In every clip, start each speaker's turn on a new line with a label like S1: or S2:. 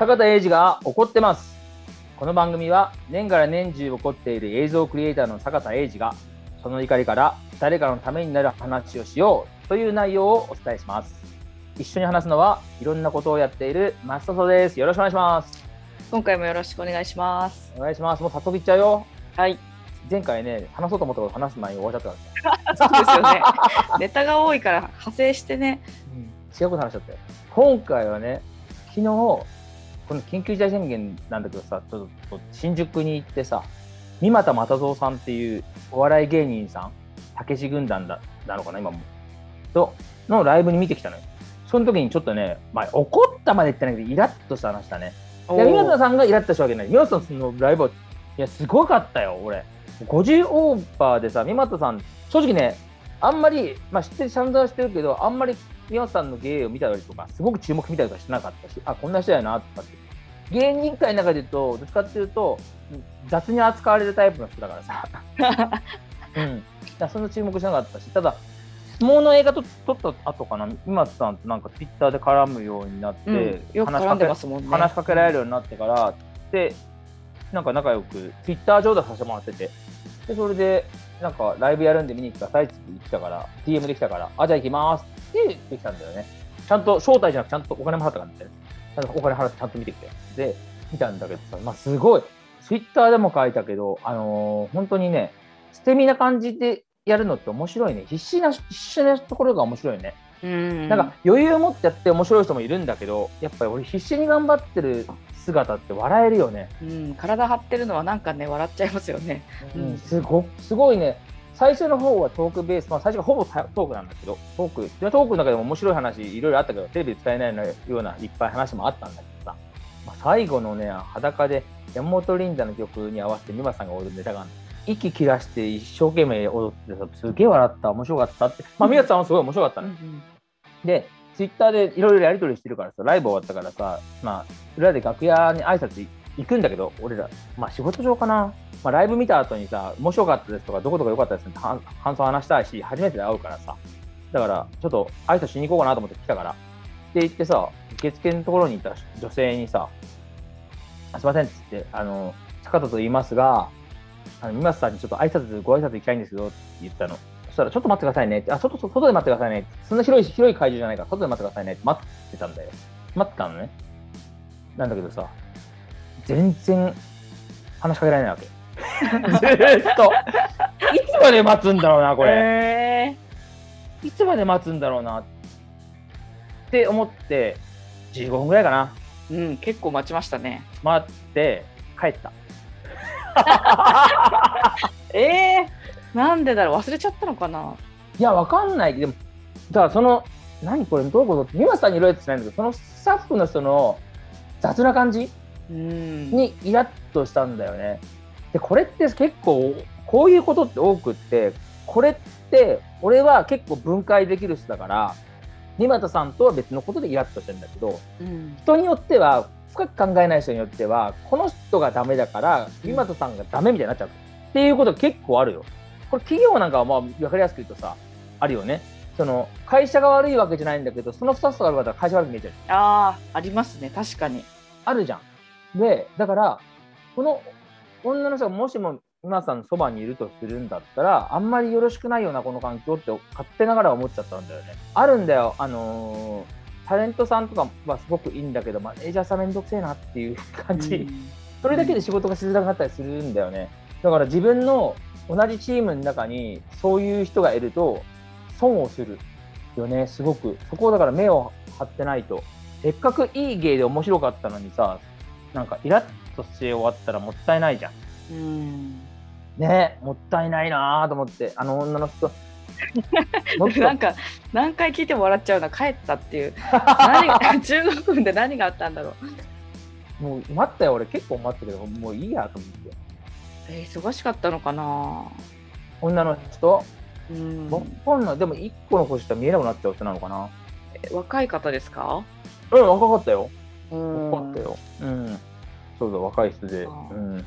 S1: 坂田英二が怒ってます。この番組は年がら年中起こっている映像クリエイターの坂田英二がその怒りから誰かのためになる話をしようという内容をお伝えします。一緒に話すのはいろんなことをやっているマストソです。よろしくお願いします。
S2: 今回もよろしくお願いします。
S1: お願いします。もう早速いっちゃうよ。
S2: はい。
S1: 前回ね、話そうと思ったこと話す前に終わっちゃったか
S2: そうですよね。ネタが多いから派生してね。
S1: ら、違うこと話しちゃったよ。今回はね、昨日、この緊急事態宣言なんだけどさ、ちょっと新宿に行ってさ、三股又蔵さんっていうお笑い芸人さん、たけし軍団だなのかな、今も。と、のライブに見てきたのよ。その時にちょっとね、まあ、怒ったまで言ってないけど、イラッとした話だね。三股さんがイラッとしたわけない。三股さんのライブは、いや、すごかったよ、俺。50オーバーでさ、三股さん、正直ね、あんまり、まあ、知ってる、散々してるけど、あんまり三股さんの芸を見たりとか、すごく注目見たりとかしてなかったし、あ、こんな人やな、とかって。芸人界の中で言うと、どっちかっていうと、雑に扱われるタイプの人だからさ。うん。だそんな注目しなかったし、ただ、相撲の映画と撮った後かな、三松さんとなんかツイッターで絡むようになって。話しかけられるようになってから、で、なんか仲良く、ツイッター上でさせてもらってて、で、それで、なんかライブやるんで見に来てくださいったから、DM できたから、あ、じゃあ行きますって言ってきたんだよね。ちゃんと招待じゃなくて、ちゃんとお金も払ったからね。ちゃんとお金払ってちゃんと見てきて。で、見たんだけどさ、まあすごい、ツイッターでも書いたけど、あのー本当にね、捨て身な感じでやるのって面白いね。必死な、必死なところが面白いね。
S2: うん。
S1: なんか余裕を持ってやって面白い人もいるんだけど、やっぱり俺必死に頑張ってる姿って笑えるよね。
S2: うん、体張ってるのはなんかね、笑っちゃいますよね。
S1: うん、すごすごいね。最初の方はトークベース、まあ、最初がほぼトークなんだけど、トーク、トークの中でも面白い話いろいろあったけど、テレビで使えないようないっぱい話もあったんだけどさ、まあ、最後のね、裸で山本リンダの曲に合わせて美馬さんが踊るネタがあ息切らして一生懸命踊ってさ、すげえ笑った、面白かったって。まあ、美馬さんはすごい面白かったの。で、ツイッターでいろいろやり取りしてるからさ、ライブ終わったからさ、まあ、裏で楽屋に挨拶行くんだけど、俺ら、まあ仕事上かな。まあライブ見た後にさ、面白かったですとか、どこどこ良かったですって感想話したいし、初めてで会うからさ。だから、ちょっと挨拶しに行こうかなと思って来たから。って言ってさ、受付のところにいた女性にさ、すいませんって言って、あの、坂田と言いますが、あの、三松さんにちょっと挨拶、ご挨拶行きたいんですけどって言ったの。そしたら、ちょっと待ってくださいねって、あ、外、外で待ってくださいねって、そんな広い、広い会場じゃないから、外で待ってくださいねって待ってたんだよ。待ってたのね。なんだけどさ、全然話しかけられないわけ。ずーっと。いつまで待つんだろうな、これ。
S2: へ
S1: いつまで待つんだろうなって思って、15分ぐらいかな。
S2: ーうん、結構待ちましたね。
S1: 待って、帰った。
S2: え えー、なんでだろう忘れちゃったのかな？い
S1: や、わかんない。でも、だからその、何これ、どういうこと？って、皆さんにいろいろってないんだけど、そのスタッフの人の雑な感じ
S2: うん。
S1: にイラッとしたんだよね。で、これって結構、こういうことって多くって、これって、俺は結構分解できる人だから、三股さんとは別のことでイラッとしてるんだけど、
S2: うん。
S1: 人によっては、深く考えない人によっては、この人がダメだから、三股さんがダメみたいになっちゃう。っていうことが結構あるよ。これ企業なんかはまあ分かりやすく言うとさ、あるよね。その会社が悪いわけじゃないんだけど、その2つがあるから会社が悪く見えちゃう。
S2: ああ、ありますね。確かに。
S1: あるじゃん。で、だから、この女の人がもしも今さんのそばにいるとするんだったら、あんまりよろしくないよな、この環境って勝手ながら思っちゃったんだよね。あるんだよ。あのータレントさんとかはすごくいいんだけど、マネージャーさんめんどくせえなっていう感じ。
S2: うん
S1: それだけで仕事がしづらくなったりするんだよね。だから自分の同じチームの中にそういう人がいると損をするよね、すごく。そこをだから目を張ってないと。せっかくいい芸で面白かったのにさ、なんかイラッと終わったらもったいないじゃん。
S2: うん。
S1: ねもったいないなと思って、あの女の人。
S2: なんか何回聞いても笑っちゃうな帰ったっていう何が 15分で何があったんだろう
S1: もう待ったよ、俺結構待ったけど、もういいやと思って。
S2: えー忙しかったのかな
S1: 女の人、
S2: うん
S1: わかんない。でも一個の星しか見えなくなっちゃう人なのかな。
S2: 若い方ですか？
S1: うん、若かったよ。
S2: うん
S1: 若かったよ。うん。そうだ、若い人で。うん。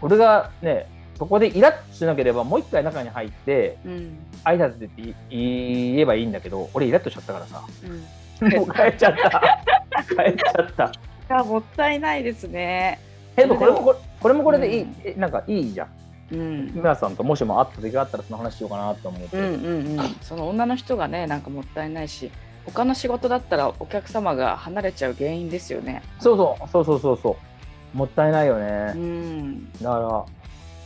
S1: 俺がね、そこでイラッとしなければ、もう一回中に入って、
S2: うん
S1: 挨拶でって言えばいいんだけど、俺イラッとしちゃったからさ。
S2: うん
S1: もう帰っちゃった。帰っちゃった。
S2: やもったいないですね。
S1: えでもこれもこれこれもこれでいい、
S2: うん
S1: えなんかいいじゃん。
S2: うん。
S1: 皆さんともしも会った時があったらその話しようかなと思って。
S2: うんうんうん。その女の人がねなんかもったいないし、他の仕事だったらお客様が離れちゃう原因ですよね。
S1: そうそうそうそうそうそう。もったいないよ
S2: う
S1: ね。
S2: ん。
S1: だから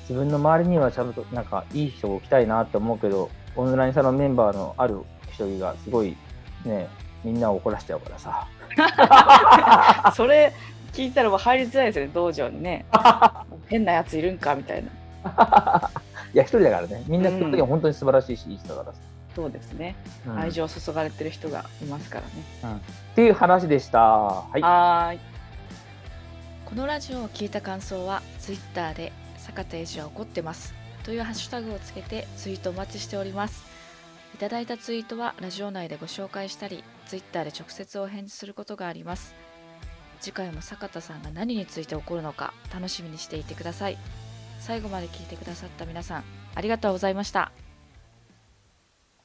S1: 自分の周りにはちゃんとなんかいい人を置きたいなって思うけど、オンラインサロンメンバーのある一人がすごいね、みんなを怒らしちゃうからさ。
S2: それ聞いたらもう入りづらいですよね道場にね。変なやついるんかみたいな。
S1: いや、一人だからね。みんな基本的には本当に素晴らしいし、いい人だからさ。
S2: そうですね。
S1: うん
S2: 愛情注がれてる人がいますからね。
S1: っていう話でした。は
S2: い。
S3: このラジオを聞いた感想は Twitter で坂田英二は怒ってます。というハッシュタグをつけてツイートお待ちしております。いただいたツイートはラジオ内でご紹介したり Twitter で直接お返事することがあります。次回も坂田さんが何について怒るのか楽しみにしていてください。最後まで聞いてくださった皆さんありがとうございました。